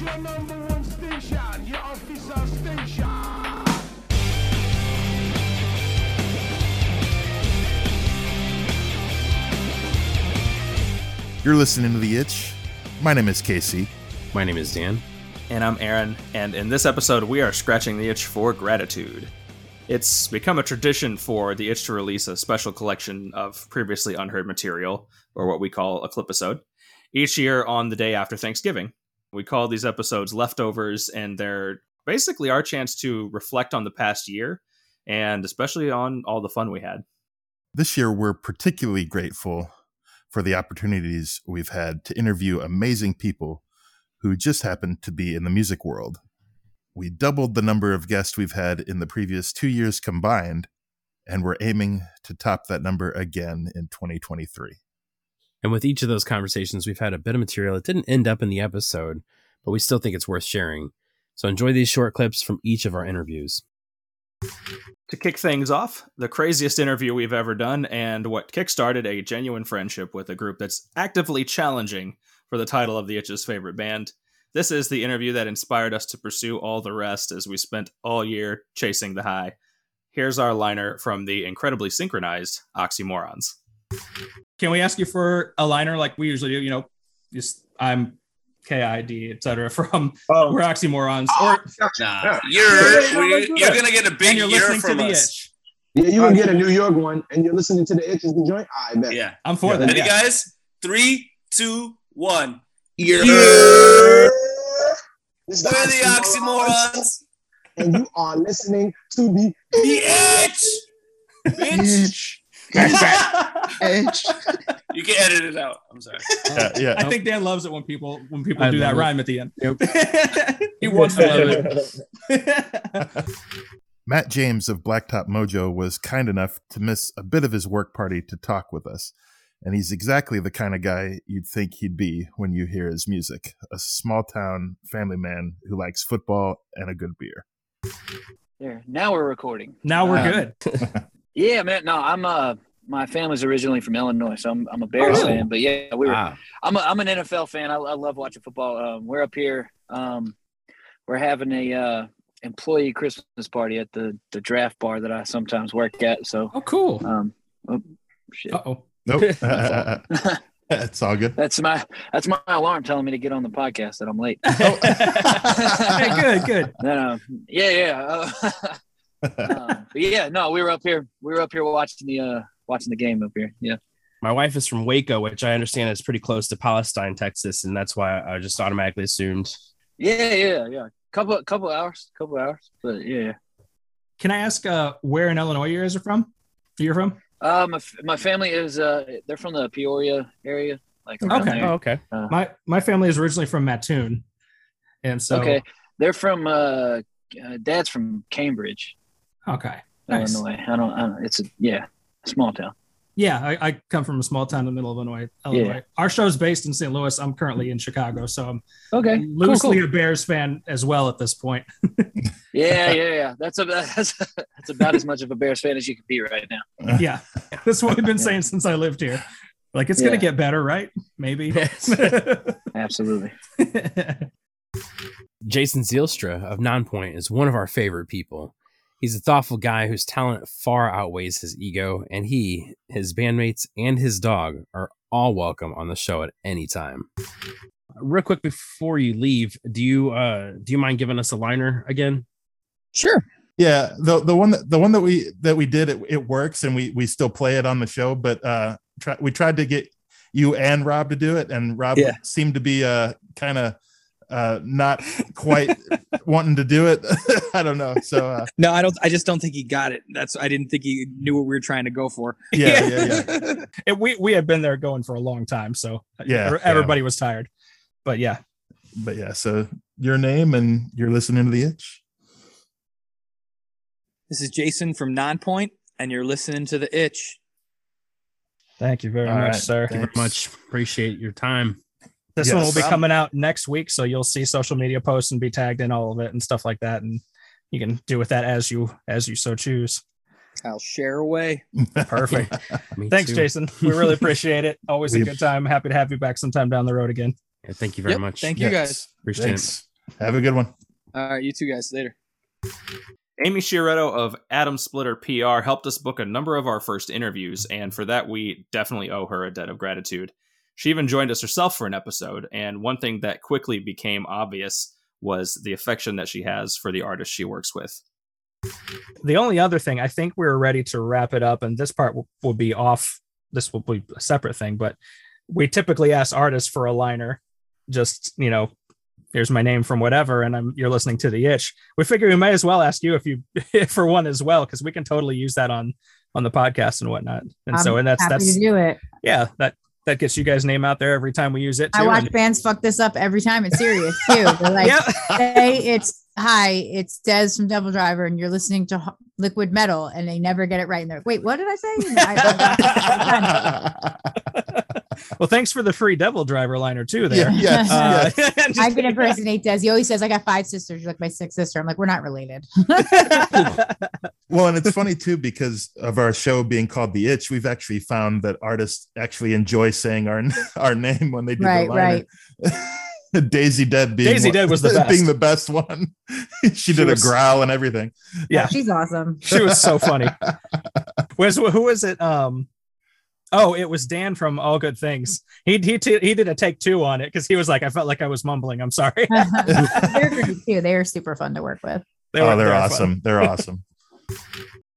your number one station, your official station. You're listening to The Itch. My name is Casey. My name is Dan. And I'm Aaron, and in this episode, we are scratching the itch for gratitude. It's become a tradition for the itch to release a special collection of previously unheard material, or what we call a clipisode, each year on the day after Thanksgiving. We call these episodes leftovers, and they're basically our chance to reflect on the past year and especially on all the fun we had. This year, we're particularly grateful for the opportunities we've had to interview amazing people who just happened to be in the music world. We doubled the number of guests we've had in the previous two years combined, and we're aiming to top that number again in 2023. And with each of those conversations, we've had a bit of material that didn't end up in the episode, but we still think it's worth sharing. So enjoy these short clips from each of our interviews. To kick things off, the craziest interview we've ever done, and what kickstarted a genuine friendship with a group that's actively challenging for the title of the Itch's favorite band. This is the interview that inspired us to pursue all the rest as we spent all year chasing the high. Here's our liner from the incredibly synchronized Oxymorons. Can we ask you for a liner like we usually do? You know, just I'm KID, etc. from Oh. We're Oxymorons. Or Nah, you're Yeah, yeah, we- you're gonna get a and big you're year listening to from the us. itch. Yeah, you're gonna get a New York one, and you're listening to the itches the joint. I bet. Yeah. I'm for Yeah. that. Ready, yeah. guys? Three, two, one. Yeah. Yeah. This is We're the oxymorons. and you are listening to the The itch. Bitch. You can edit it out. I'm sorry. Yeah, yeah. I think Dan loves it when people when people I do that it. rhyme at the end. Yep. he wants to love it. Matt James of Blacktop Mojo was kind enough to miss a bit of his work party to talk with us. And he's exactly the kind of guy you'd think he'd be when you hear his music a small town family man who likes football and a good beer. There. Now we're recording. now we're Um, good. Yeah, man. No, I'm uh my family's originally from Illinois, so I'm I'm a Bears Oh. fan. But yeah, we were Wow. I'm a, I'm an NFL fan. I, I love watching football. Um, we're up here. Um, we're having a uh, employee Christmas party at the the draft bar that I sometimes work at. So Oh, cool. um, oh, shit. Uh oh. Nope. it's all good. That's my that's my alarm telling me to get on the podcast that I'm late. hey, good, good. No, yeah, yeah. Uh, um, but yeah, no, we were up here. We were up here watching the uh watching the game up here. Yeah. My wife is from Waco, which I understand is pretty close to Palestine, Texas, and that's why I just automatically assumed. Yeah, yeah, yeah. Couple couple hours, couple hours. But yeah. Can I ask uh, where in Illinois you guys are from? You're from? Uh, my my family is uh they're from the Peoria area. Like Okay. Oh, okay. My my family is originally from Mattoon, and so okay. They're from uh, uh dad's from Cambridge, okay. Nice. Illinois. I don't, I don't it's a yeah, small town. Yeah, I, I come from a small town in the middle of Illinois. Illinois. Our show's based in St. Louis. I'm currently in Chicago, so I'm Okay. Loosely cool. a Bears fan as well at this point. Yeah, yeah, yeah. That's a that's, that's about as much of a Bears fan as you can be right now. yeah, that's what we've been Yeah. saying since I lived here. Like it's gonna get better, right? Maybe. Yes. Absolutely. Jason Zielstra of Nonpoint is one of our favorite people. He's a thoughtful guy whose talent far outweighs his ego, and he, his bandmates, and his dog are all welcome on the show at any time. Real quick before you leave, do you uh do you mind giving us a liner again? Sure. Yeah, the the one that the one that we that we did it, it works and we we still play it on the show, but uh try, we tried to get you and Rob to do it and Rob Yeah. seemed to be uh kind of uh not quite wanting to do it. I don't know. So uh No, I don't. I just don't think he got it. That's. I didn't think he knew what we were trying to go for. yeah, yeah, yeah. And we we had been there going for a long time, so Yeah, every- everybody was tired. But yeah, But yeah, so your name and you're listening to the itch. This is Jason from Nonpoint, and you're listening to the Itch. thank you very All much, right. sir. Thank you very much. Appreciate your time. This one will be coming out next week, so you'll see social media posts and be tagged in all of it and stuff like that, and you can do with that as you as you so choose. I'll share away. Perfect. Me Thanks, too. Jason. We really appreciate it. Always a good time. Happy to have you back sometime down the road again. Yeah, thank you very Yep, much. Thank you Yes. guys. Appreciate Thanks. Have a good one. All right, you two guys later. Amy Sciaretto of Atom Splitter PR helped us book a number of our first interviews, and for that, we definitely owe her a debt of gratitude. She even joined us herself for an episode, and one thing that quickly became obvious was the affection that she has for the artist she works with. The only other thing, I think we're ready to wrap it up, and this part will, will be off. This will be a separate thing, but we typically ask artists for a liner. Just you know, here's my name from whatever, and I'm you're listening to the itch. We figure we may as well ask you if you for one as well, because we can totally use that on on the podcast and whatnot. And so, I'm and that's happy that's to do it. yeah that that gets you guys name out there every time we use it. I watch and- bands fuck this up every time. It's serious too. They're like, Yeah. hey, it's hi, it's Dez from Devil Driver, and you're listening to Liquid Metal, and they never get it right. And they're like, wait, what did I say? You know, I- well, thanks for the free Devil Driver liner too. There, Yeah, yes, Uh, yes. I can impersonate Dez. He always says, I got five sisters. You're like my sixth sister. I'm like, we're not related. Well, and it's funny too because of our show being called The Itch, we've actually found that artists actually enjoy saying our our name when they do Right, the liner. Right. Daisy Dead being Daisy one- Dead was the being best. the best one. she did was- a growl and everything. yeah, She's awesome. she was so funny. Was who was it? Um, oh, it was Dan from All Good Things. He he t- he did a take two on it because he was like, I felt like I was mumbling. I'm sorry. they're great too. They are super fun to work with. They oh, were- they're they were awesome. They're awesome.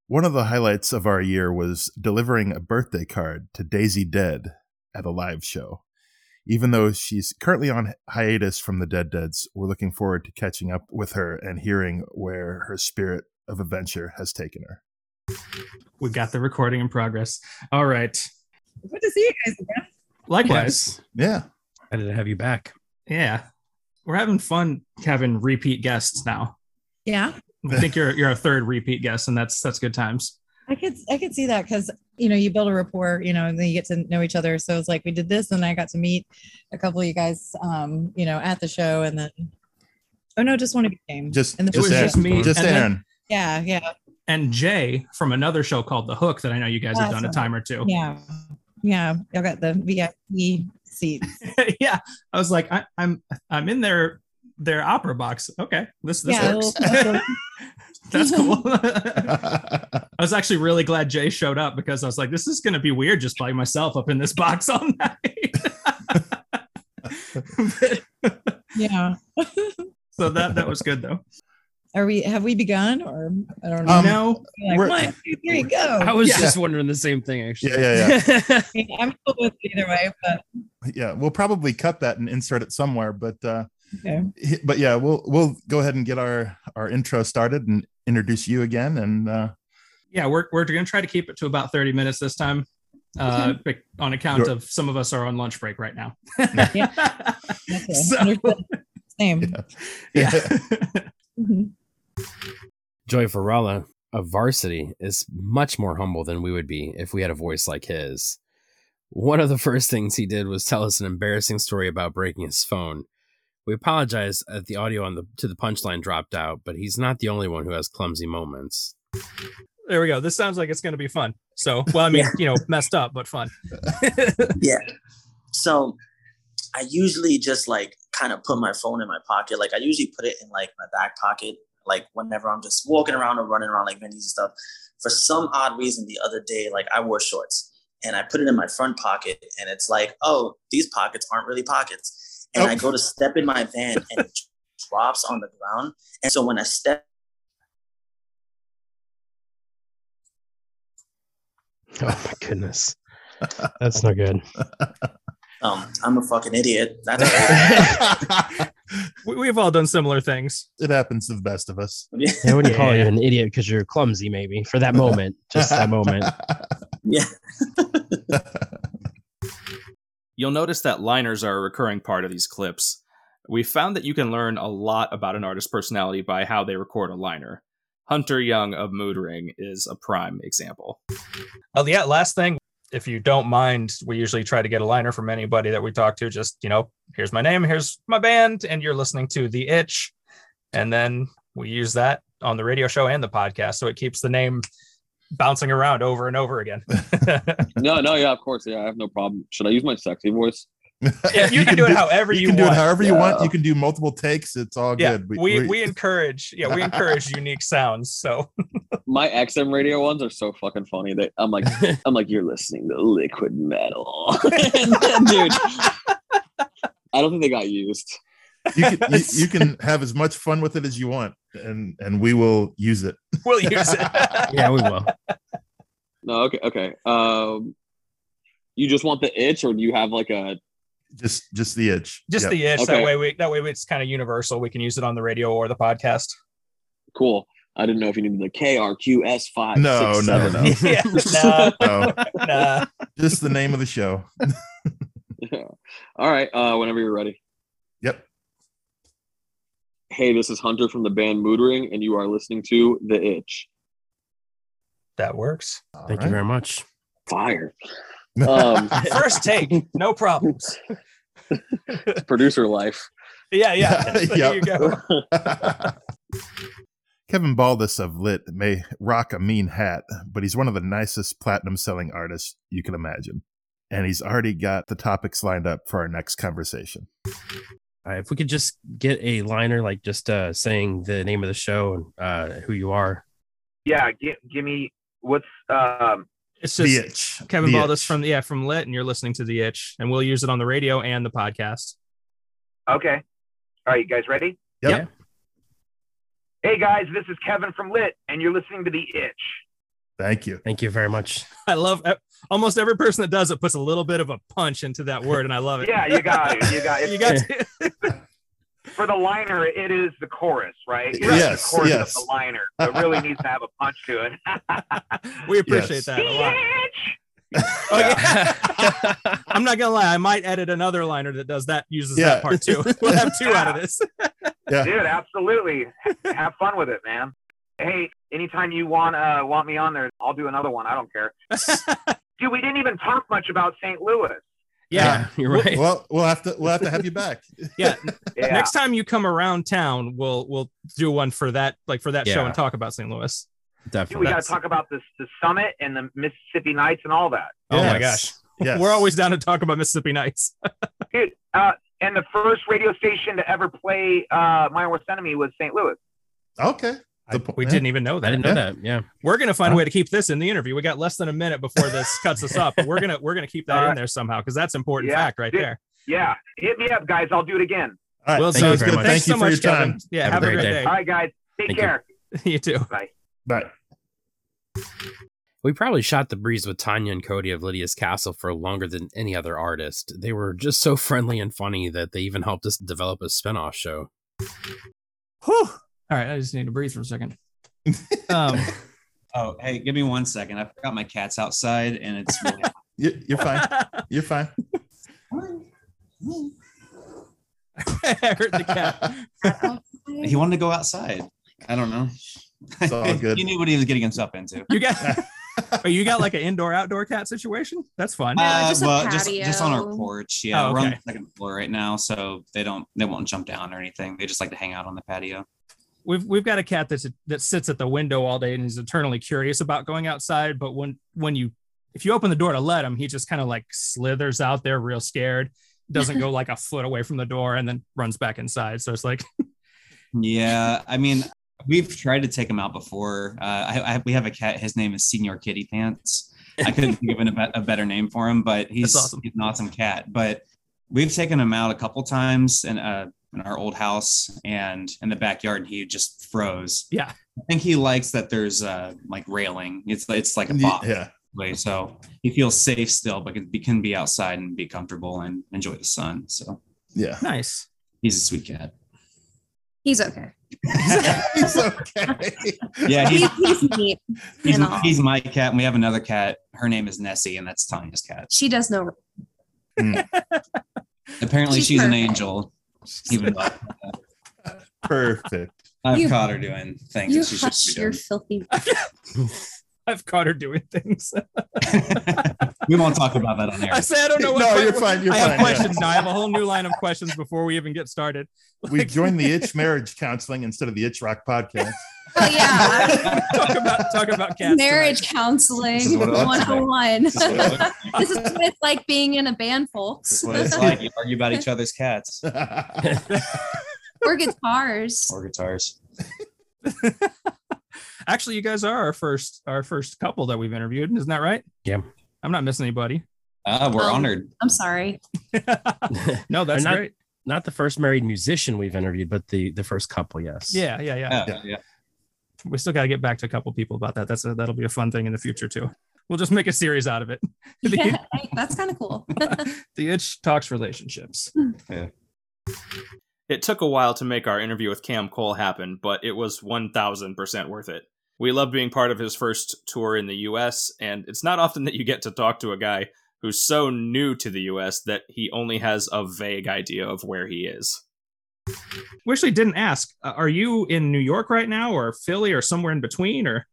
One of the highlights of our year was delivering a birthday card to Daisy Dead at a live show. Even though she's currently on hiatus from the Dead Deads, we're looking forward to catching up with her and hearing where her spirit of adventure has taken her. We got the recording in progress. All right. Good to see you guys again. Likewise. Yeah. Excited to have you back. Yeah. We're having fun having repeat guests now. Yeah, I think you're you're a third repeat guest, and that's that's good times. I could I could see that because you know you build a rapport, you know, and then you get to know each other. So it's like we did this, and I got to meet a couple of you guys, um, you know, at the show, and then oh no, just one to be came. Just, and the It was just, Aaron. just me Just and then- Aaron. yeah, yeah, And Jay from another show called The Hook that I know you guys have done a time or two. yeah, yeah. Y'all got the VIP seats. yeah. I was like, I, I'm I'm in their their opera box. Okay, this this yeah, works. That's cool. I was actually really glad Jay showed up because I was like, this is going to be weird just by myself up in this box all night. yeah. so that that was good though. Are we? Have we begun, or I don't know? Um, no, like we're- one, two, three, go. I was Yeah. just wondering the same thing, actually. Yeah, yeah, I mean, I'm cool with either way, but yeah. We'll probably cut that and insert it somewhere, but uh okay. but yeah, we'll we'll go ahead and get our our intro started and introduce you again and uh yeah, we're we're going to try to keep it to about 30 minutes this time. Uh, bec- on account You're- of some of us are on lunch break right now. Yeah. Okay. So- Same. yeah. yeah. Mhm. Joey Varela of Varsity is much more humble than we would be if we had a voice like his. One of the first things he did was tell us an embarrassing story about breaking his phone. We apologize that the audio on the to the punchline dropped out, but he's not the only one who has clumsy moments. there we go. This sounds like it's going to be fun. So, well, I mean, you know, messed up, but fun. Yeah. So I usually just like kind of put my phone in my pocket. Like I usually put it in like my back pocket, like whenever I'm just walking around or running around like venues and stuff. For some odd reason, the other day, like I wore shorts and I put it in my front pocket, and it's like, oh, these pockets aren't really pockets. And I Oh. go to step in my van and it drops on the ground. And so when I step Oh my goodness. That's not good. um, I'm a fucking idiot. We, we've all done similar things. it happens to the best of us. I wouldn't call you an idiot because you're clumsy, maybe for that moment, just that moment. Yeah. You'll notice that liners are a recurring part of these clips. We found that you can learn a lot about an artist's personality by how they record a liner. Hunter Young of Mood Ring is a prime example. Oh yeah, last thing, if you don't mind, we usually try to get a liner from anybody that we talk to. Just you know, here's my name, here's my band, and you're listening to the Itch, and then we use that on the radio show and the podcast, so it keeps the name bouncing around over and over again. No, no, yeah, of course, yeah, I have no problem. Should I use my sexy voice? Yeah, you can do it however you can do it want. however you want. You can do multiple takes. It's all Yeah, good. we, we encourage yeah we encourage unique sounds. So My XM radio ones are so fucking funny. That I'm like, I'm like, you're listening to liquid metal, dude. I don't think they got used. you can, you, you can have as much fun with it as you want, and and we will use it. we'll use it. yeah, we will. No, okay, okay. Um, you just want the itch, or do you have like a? Just just the itch. Just Yep. the itch. Okay. That way we that way it's kind of universal. We can use it on the radio or the podcast. Cool. I didn't know if you needed the KRQS five. No, six, no, seven. no. yeah, nah, No, nah. just the name of the show. Yeah. All right. Uh, whenever you're ready. Yep. Hey, this is Hunter from the band Mood Ring, and you are listening to The Itch. That works. Thank you very much. Fire. Um, First take, no problems. producer life. Yeah, yeah. There you go. Kevin Baldes of Lit may rock a mean hat, but he's one of the nicest platinum selling artists you can imagine. And he's already got the topics lined up for our next conversation. Uh, if we could just get a liner, like just uh, saying the name of the show and uh, who you are. Yeah, give, give me what's um It's The just itch. Kevin The Baldes Itch. from yeah from Lit, and you're listening to the Itch, and we'll use it on the radio and the podcast. okay. All right, you guys ready? Yep. Yeah. Hey guys, this is Kevin from Lit, and you're listening to the Itch. Thank you. Thank you very much. I love almost every person that does it puts a little bit of a punch into that word, and I love it. Yeah, you got it. You got it. you got to, For the liner, it is the chorus, right? Yes, the chorus yes. of the liner. It really needs to have a punch to it. we appreciate Yes. that a lot. Oh, yeah. I'm not gonna lie, I might edit another liner that does that uses Yeah. that part too. We'll have two out of this. Yeah. Dude, absolutely. Have fun with it, man. Hey, anytime you want uh want me on there, I'll do another one. I don't care. Dude, we didn't even talk much about St. Louis. Yeah, you're right. Well, we'll have to we'll have to have you back. yeah. Yeah. Next time you come around town, we'll we'll do one for that, like for that show, and talk about St. Louis. Dude, Definitely. we got to talk about this the summit and the Mississippi Nights and all that. Oh my gosh, Yes. we're always down to talk about Mississippi Nights. Dude, uh, and the first radio station to ever play uh, My Worst Enemy was St. Louis. okay. I- The we yeah. didn't even know that. I didn't know that. Yeah. We're gonna find Huh? a way to keep this in the interview. We got less than a minute before this cuts us up, but we're gonna we're gonna keep that All in there somehow because that's important Yeah. fact right there. Yeah, hit me up, guys. I'll do it again. All right. Well, Thank you sounds very good. much. Thanks Thank you so for much, your Kevin. time. Yeah, Have have, a a great great day. day. All right, guys. Take Thank you. care. You too. Bye. Bye. We probably shot the breeze with Tanya and Cody of Lydia's Castle for longer than any other artist. They were just so friendly and funny that they even helped us develop a spinoff show. Whew. All right, I just need to breathe for a second. Um, Oh, hey, give me one second. I forgot my cat's outside, and it's really You, you're fine. You're fine. I heard the cat. he wanted to go outside. I don't know. It's all good. he knew what he was getting himself into. You got, oh, you got like an indoor outdoor cat situation. That's fun. Uh, just well, just just on our porch. Yeah, Oh, we're on the second floor right now, so they don't they won't jump down or anything. They just like to hang out on the patio. We've we've got a cat that's that sits at the window all day and is eternally curious about going outside. But when when you if you open the door to let him, he just kind of like slithers out there, real scared. Doesn't go like a foot away from the door and then runs back inside. So it's like, Yeah, I mean, we've tried to take him out before. Uh, I, I we have a cat. His name is Senior Kitty Pants. I couldn't think of a, a better name for him, but he's, awesome. he's an awesome cat. But we've taken him out a couple times and uh in our old house and in the backyard. He just froze. yeah, I think he likes that there's uh like railing. It's it's like a Ye- box. Yeah. way. So he feels safe still, but can be, can be outside and be comfortable and enjoy the sun. So Yeah. nice. he's a sweet cat. He's okay. He's okay. Yeah, He's, he's, he's neat. he's, he's my cat. And we have another cat. Her name is Nessie, and that's Tanya's cat. She does know. Apparently, She's she's, an angel. Even though Perfect. I've You- caught her doing things You that she hush shouldn't your be filthy. I've caught her doing things. we won't talk about that on air. I say I don't know what. No, you're fine, you're I have fine, yeah. questions now. I have a whole new line of questions before we even get started. We joined the itch marriage counseling instead of the itch rock podcast. Oh yeah, talk about talk about cats. marriage This counseling is what it 101. This is what this is what it's like being in a band, folks. That's what it's like. You argue about each other's cats or guitars. or guitars. Actually, you guys are our first our first couple that we've interviewed. Isn't that right? Yeah. I'm not missing anybody. Ah, we're Um, honored. I'm sorry. No, that's not, great. Not the first married musician we've interviewed, but the the first couple. Yes. Yeah, yeah, yeah. Yeah, yeah. We still got to get back to a couple people about that. That's a, that'll be a fun thing in the future too. We'll just make a series out of it. the, Yeah, hey, that's kind of cool. the itch talks relationships. It took a while to make our interview with Cam Cole happen, but it was 1000% worth it. We love being part of his first tour in the US, and it's not often that you get to talk to a guy who's so new to the US that he only has a vague idea of where he is. We actually didn't ask. Uh, are you in New York right now, or Philly, or somewhere in between, or?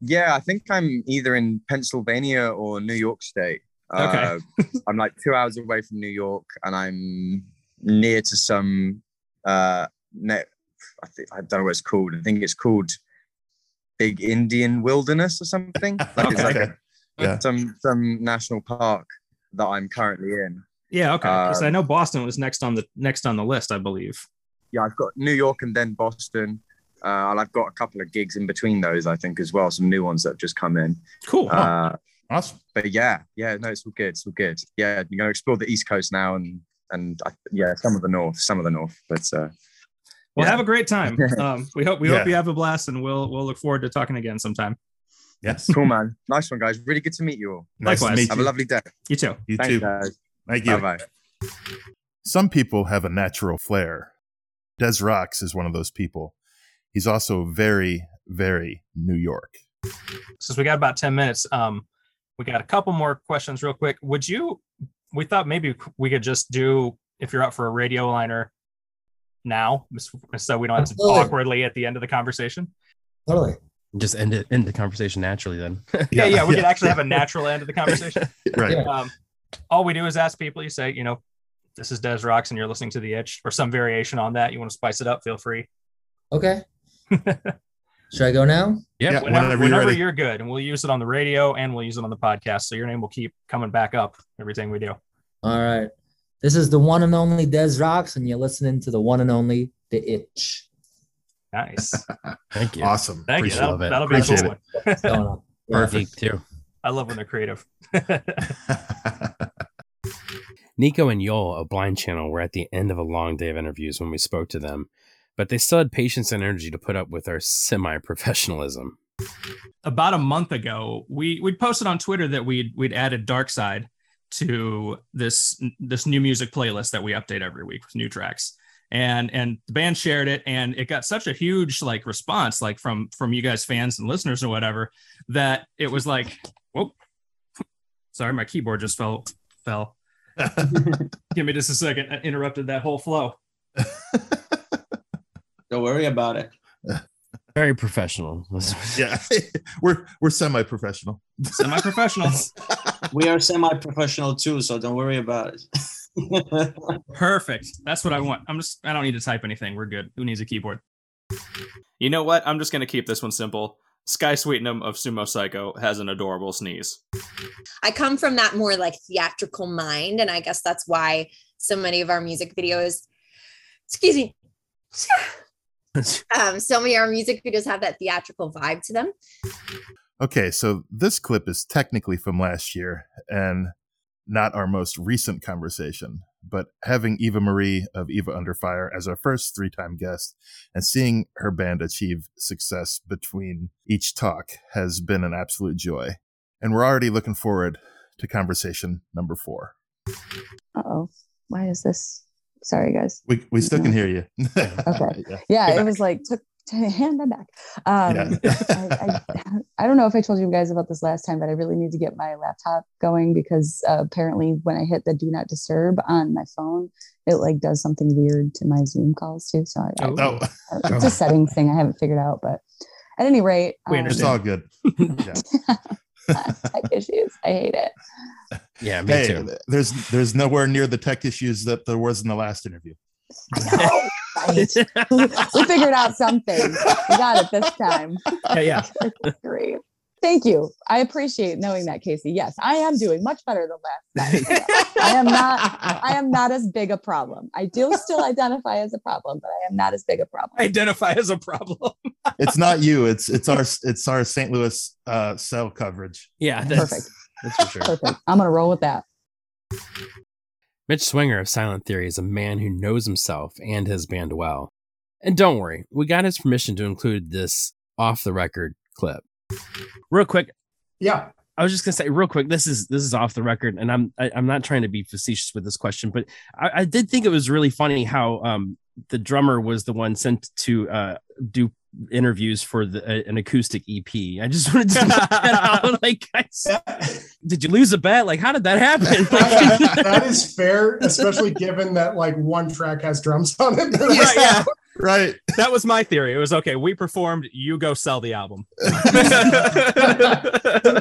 Yeah, I think I'm either in Pennsylvania or New York State. Okay. Uh, I'm like two hours away from New York, and I'm near to some. Uh, net, I think I don't know what it's called. I think it's called Big Indian Wilderness or something. Like it's like a, Yeah. some some national park that I'm currently in. Yeah, okay. Because I Um, know Boston was next on the next on the list, I believe. Yeah, I've got New York and then Boston. Uh, and I've got a couple of gigs in between those, I think, as well. Some new ones that have just come in. Cool. Uh, awesome. But yeah, yeah, no, it's all good. It's all good. Yeah, you're gonna explore the East Coast now, and and I, yeah, some of the North, some of the North. But uh, Well, yeah. have a great time. Um, we hope we Yeah. hope you have a blast, and we'll we'll look forward to talking again sometime. Yes. cool, man. Nice one, guys. Really good to meet you all. Nice to Likewise. meet Have you. a lovely day. You too. You Thanks, too. guys. Thank you. Bye bye. Some people have a natural flair. Des Rocks is one of those people. He's also very, very New York. Since we got about ten minutes, um, we got a couple more questions real quick. Would you? We thought maybe we could just do if you're up for a radio liner now, so we don't have to Absolutely. awkwardly at the end of the conversation. Totally. Just end it end the conversation naturally then. Yeah, yeah, we could actually have a natural end of the conversation. Right. Yeah. Um, all we do is ask people. You say, you know, this is Des Rocks, and you're listening to the Itch, or some variation on that. You want to spice it up? Feel free. Okay. Should I go now? Yeah. Yeah, whenever, whenever whenever, you're ready. you're good, and we'll use it on the radio and we'll use it on the podcast. So your name will keep coming back up everything we do. All right. This is the one and only Des Rocks, and you're listening to the one and only The Itch. Nice. Thank you. Awesome. Thank Appreciate you. That'll, it. that'll be a cool it. one. What's going on? Yeah. Perfect. Too. I love when they're creative. Nico and Joel of Blind Channel were at the end of a long day of interviews when we spoke to them, but they still had patience and energy to put up with our semi professionalism. About a month ago, we we posted on Twitter that we'd we'd added Dark Side to this this new music playlist that we update every week with new tracks. And and the band shared it and it got such a huge like response like from from you guys fans and listeners or whatever that it was like whoa sorry my keyboard just fell fell give me just a second I interrupted that whole flow Don't worry about it. Very professional. yeah. we're we're semi professional. semi-professional We are semi-professional too, so don't worry about it. perfect that's what i want i'm just i don't need to type anything we're good who needs a keyboard You know what? I'm just going to keep this one simple. Skye Sweetnam of Sumo Cyco has an adorable sneeze. I come from that more like theatrical mind, and I guess that's why so many of our music videos, excuse me, um, so many of our music videos have that theatrical vibe to them. Okay, so this clip is technically from last year and not our most recent conversation, but having Eva Marie of Eva Under Fire as our first three time guest and seeing her band achieve success between each talk has been an absolute joy. And we're already looking forward to conversation number four. Uh oh. Why is this? Sorry, guys. We, we still can hear you. Okay. Yeah. Yeah, it was like took to hand them back. Um, Yeah. I, I, I don't know if I told you guys about this last time, but I really need to get my laptop going because uh, apparently when I hit the do not disturb on my phone, it like does something weird to my Zoom calls too. So I, I- Oh. it's a settings thing I haven't figured out, but At any rate, We um, It's all good. Yeah. tech issues. I hate it. Yeah, me hey, too. there's there's nowhere near the tech issues that there was in the last interview. Right. we figured out something. We got it this time. Yeah, yeah. Great. Thank you. I appreciate knowing that, Casey. Yes, I am doing much better than last time. I am not. I am not as big a problem. I do still identify as a problem, but I am not as big a problem. Identify as a problem. It's not you. It's it's our it's our St. Louis uh, cell coverage. Yeah, that's, Perfect. that's for sure. Perfect. I'm gonna roll with that. Mitch Swinger of Silent Theory is a man who knows himself and his band well. And don't worry, we got his permission to include this off the record clip. Real quick, Yeah. I was just gonna say real quick. This is this is off the record, and I'm I, I'm not trying to be facetious with this question, but I, I did think it was really funny how um the drummer was the one sent to uh do interviews for the uh, an acoustic EP. I just wanted to point that out. Like, guys, did you lose a bet? Like, how did that happen? Like, that is fair, especially given that like one track has drums on it. Right, yeah. Right. That was my theory. It was okay. We performed. You go sell the album.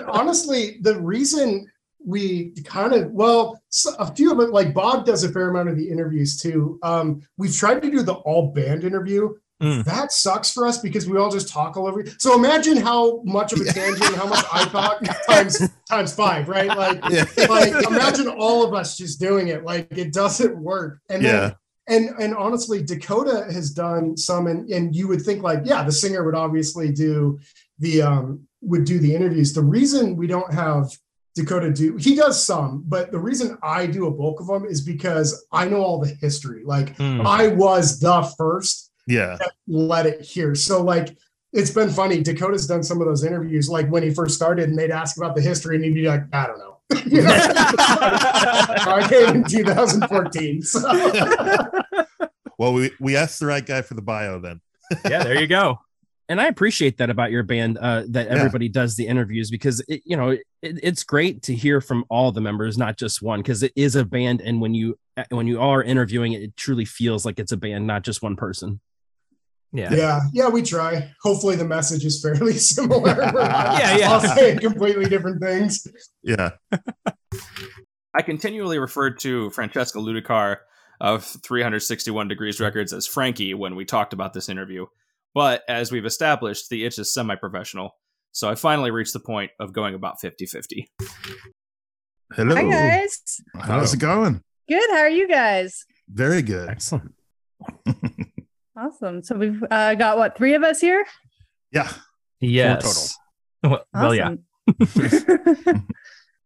honestly, the reason we kind of well, a few of it, like Bob does a fair amount of the interviews too. Um, we've tried to do the all band interview. Mm. That sucks for us because we all just talk all over. So imagine how much of a tangent, how much I talk times times five, right? Like, Yeah. like imagine all of us just doing it. Like it doesn't work. And then Yeah. and and honestly dakota has done some and and you would think like yeah the singer would obviously do the um would do the interviews the reason we don't have dakota do he does some but the reason i do a bulk of them is because i know all the history like Hmm. i was the first Yeah. let it here so like it's been funny dakota's done some of those interviews like when he first started and they'd ask about the history and he'd be like i don't know You know? i came in 2014 so Well, we we asked the right guy for the bio then. Yeah, there you go. and I appreciate that about your band uh, that Yeah. everybody does the interviews because it, you know it, it's great to hear from all the members, not just one, because it is a band, and when you when you are interviewing it, it truly feels like it's a band, not just one person. Yeah, Yeah, yeah, we try. Hopefully, the message is fairly similar. Yeah, yeah. All saying completely different things. Yeah. I continually referred to Francesca Ludicar of 361 Degrees Records as Frankie when we talked about this interview. But as we've established, the itch is semi professional. So I finally reached the point of going about 50 50. Hello. Hi guys. How's it going? Good. How are you guys? Very good. Excellent. Awesome. So we've uh, got what three of us here? Yeah. Yes. Well, well, yeah.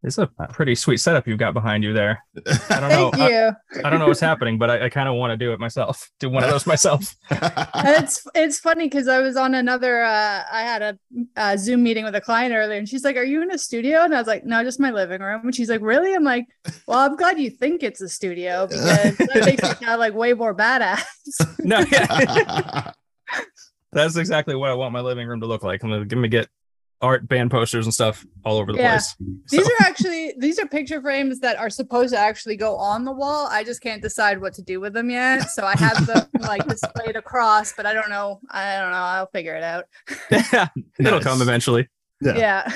Awesome. It's a pretty sweet setup you've got behind you there. I don't know. Thank you. I, I don't know what's happening, but I, I kind of want to do it myself. Do one of those myself. it's it's funny because I was on another. Uh, I had a, a Zoom meeting with a client earlier, and she's like, "Are you in a studio?" And I was like, "No, just my living room." And she's like, "Really?" I'm like, "Well, I'm glad you think it's a studio because that makes me sound like way more badass." no, yeah. That's exactly what I want my living room to look like. I'm gonna give me get art band posters and stuff all over the Yeah. place. These are actually these are picture frames that are supposed to actually go on the wall. I just can't decide what to do with them yet. So I have them like displayed across, but I don't know. I don't know. I'll figure it out. Yeah, It'll come eventually. Yeah.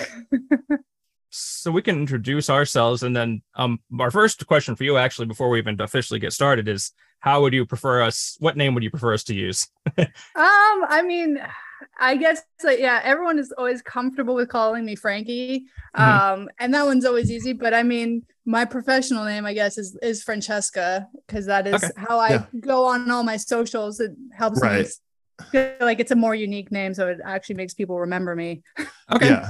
So we can introduce ourselves, and then um, our first question for you, actually, before we even officially get started, is how would you prefer us? What name would you prefer us to use? Um, I mean, I guess like, yeah, everyone is always comfortable with calling me Frankie. Mhm. Um, and that one's always easy, but I mean, my professional name, I guess, is is Francesca, because that is Okay. how I Yeah. go on all my socials. It helps me feel like it's a more unique name, so it actually makes people remember me. Okay. Yeah.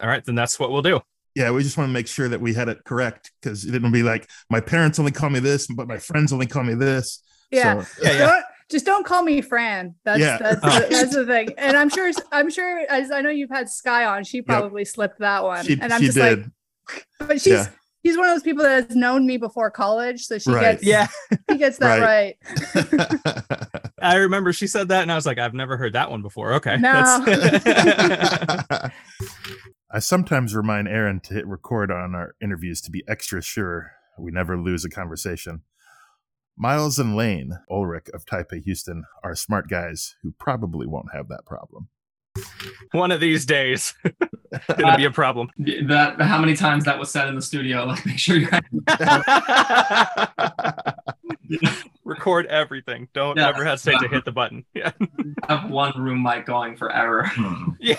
All right, then that's what we'll do. Yeah, we just want to make sure that we had it correct because it didn't be like my parents only call me this, but my friends only call me this. Yeah. So- Don't, just don't call me Fran. That's Yeah. that's Oh. the, that's the thing. And I'm sure I'm sure as I know you've had Skye on, she probably slipped that one. She, and I'm she just did. like, but she's Yeah. she's one of those people that has known me before college, so she Right. gets Yeah. she gets that Right. right. I remember she said that, and I was like, I've never heard that one before. Okay. No. I sometimes remind Aaron to hit record on our interviews to be extra sure we never lose a conversation. Myles and Layne Ulrich of Taipei, Houston are smart guys who probably won't have that problem. One of these days, gonna be a problem. That how many times that was said in the studio? Like, make sure you Record everything. Don't Yeah. ever hesitate to hit the button. Yeah. have one room mic going forever. Yeah.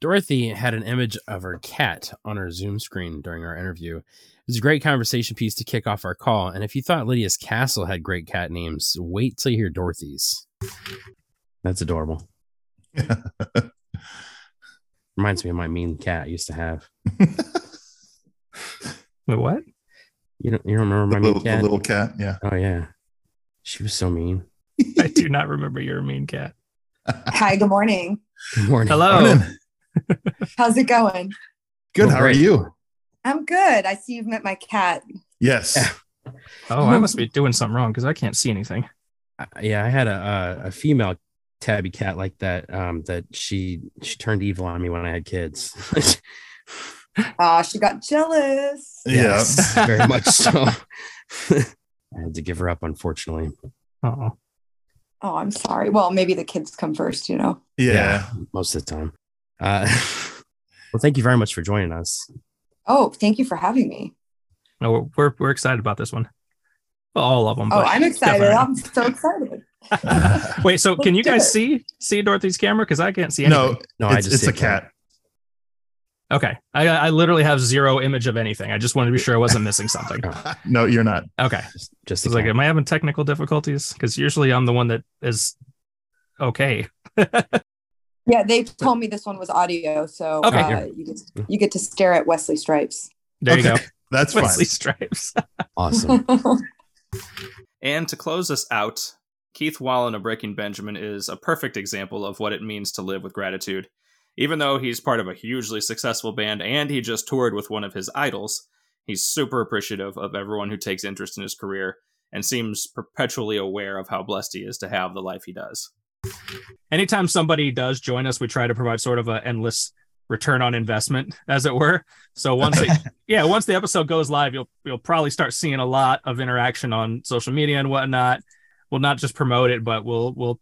Dorothy had an image of her cat on her Zoom screen during our interview. It was a great conversation piece to kick off our call. And if you thought Lydia's Castle had great cat names, wait till you hear Dorothy's. That's adorable. Reminds me of my mean cat I used to have. what? You don't, you don't remember my The mean little- the cat? little cat, yeah. Oh yeah, she was so mean. I do not remember you're mean cat. Hi, good morning. Good morning. Hello. How's it going? Good. How are you? I'm good. I see you've met my cat. Yes. Oh, I must be doing something wrong because I can't see anything. Yeah, I had a a, a female tabby cat like that. Um, that she she turned evil on me when I had kids. Aw, she got jealous. Yes, very much so. I had to give her up, unfortunately. Oh, Oh, I'm sorry. Well, maybe the kids come first, you know. Yeah. most of the time. Uh, well, thank you very much for joining us. Oh, thank you for having me. No, we're, we're we're excited about this one. Well, all of them. Oh, I'm excited. definitely. I'm so excited. Wait, so can you guys it. see see Dorothy's camera? Because I can't see anything. No, No, I it's- just it's see a a cat. Okay, I I literally have zero image of anything. I just wanted to be sure I wasn't missing something. No, you're not. Okay, just I was like, am I having technical difficulties? Because usually I'm the one that is okay. Yeah, they told me this one was audio, so Okay. uh, you get you get to stare at Wesley Stripes. There you go. That's Wesley fine. Stripes. Awesome. And to close us out, Keith Wallen of Breaking Benjamin is a perfect example of what it means to live with gratitude. Even though he's part of a hugely successful band and he just toured with one of his idols, he's super appreciative of everyone who takes interest in his career and seems perpetually aware of how blessed he is to have the life he does. Anytime somebody does join us, we try to provide sort of an endless return on investment, as it were. So once it, yeah, once the episode goes live, you'll you'll probably start seeing a lot of interaction on social media and whatnot. We'll not just promote it, but we'll we'll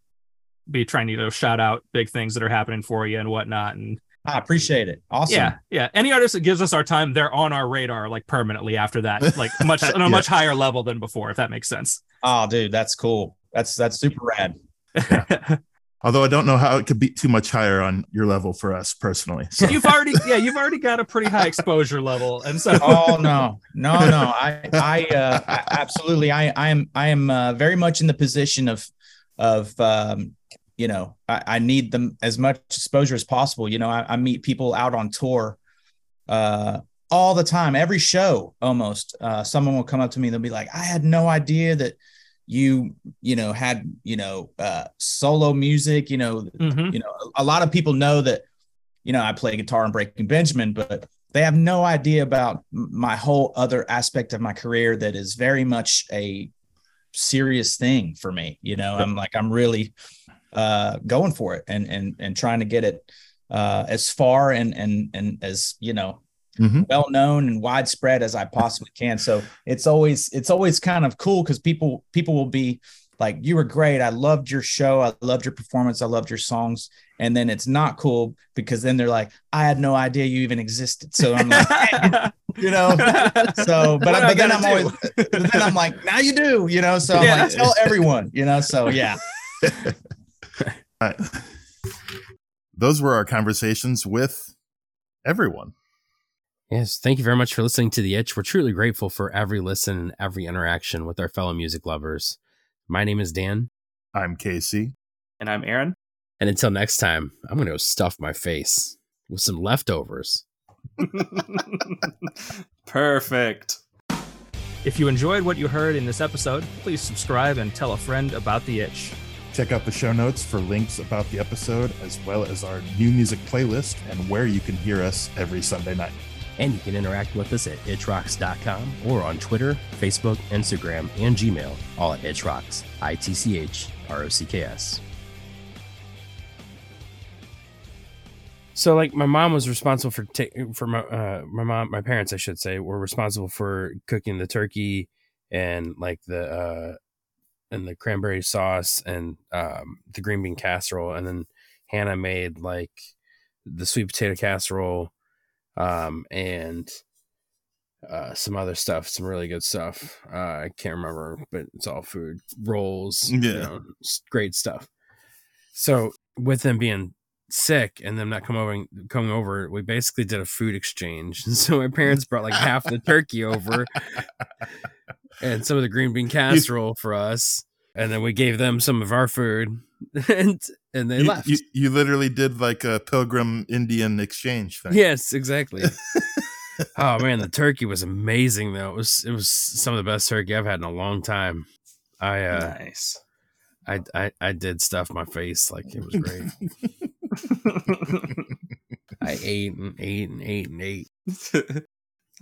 be trying to you know, shout out big things that are happening for you and whatnot. And I appreciate it. Awesome. yeah, yeah. Any artist that gives us our time, they're on our radar like permanently after that, like much on a Yeah. much higher level than before, if that makes sense. Oh, dude, that's cool. That's that's super rad. Although I don't know how it could be too much higher on your level for us personally. So. You've already yeah, you've already got a pretty high exposure level, and so oh no, no, no. I, I, uh, I absolutely. I, I am, I am uh, very much in the position of, of, um, you know, I, I need them as much exposure as possible. You know, I, I meet people out on tour, uh, all the time, every show almost. Uh, someone will come up to me, and they'll be like, "I had no idea that." you you know had you know uh solo music you know Mhm. you know a, a lot of people know that you know i play guitar in breaking benjamin but they have no idea about my whole other aspect of my career that is very much a serious thing for me you know i'm like i'm really uh going for it and and and trying to get it uh as far and and and as you know Mhm. well known and widespread as I possibly can. So it's always it's always kind of cool because people people will be like, "You were great. I loved your show. I loved your performance. I loved your songs." And then it's not cool because then they're like, "I had no idea you even existed." So I'm like, you know, so but, but then i'm do? always but then I'm like, now you do, you know. So I'm Yeah. like, tell everyone, you know. So yeah. Right. Those were our conversations with everyone. Yes, thank you very much for listening to The Itch. We're truly grateful for every listen and every interaction with our fellow music lovers. My name is Dan. I'm Casey. And I'm Aaron. And until next time, I'm going to go stuff my face with some leftovers. Perfect. If you enjoyed what you heard in this episode, please subscribe and tell a friend about the itch. Check out the show notes for links about the episode, as well as our new music playlist and where you can hear us every Sunday night. And you can interact with us at itchrocks.com or on Twitter, Facebook, Instagram, and Gmail, all at itchrocks, I T C H R O C K S. So, like, my mom was responsible for ta- for my uh, my mom, my parents, I should say, were responsible for cooking the turkey and like the uh, and the cranberry sauce and um, the green bean casserole, and then Hannah made like the sweet potato casserole, um, and uh, some other stuff, some really good stuff. Uh, I can't remember, but it's all food rolls. you Yeah. know, great stuff. So with them being sick and them not come over coming over, we basically did a food exchange. And so my parents brought like half the turkey over and some of the green bean casserole for us. And then we gave them some of our food and and they you, left. You, you literally did like a pilgrim Indian exchange thing. Yes, exactly. oh man, the turkey was amazing though. It was it was some of the best turkey I've had in a long time. I uh nice. I I, I did stuff my face like it was great. I ate and ate and ate and ate.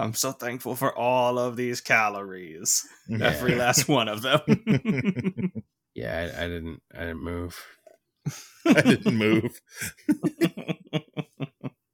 I'm so thankful for all of these calories. Yeah. Every last one of them. Yeah, I, I didn't I didn't move. I didn't move.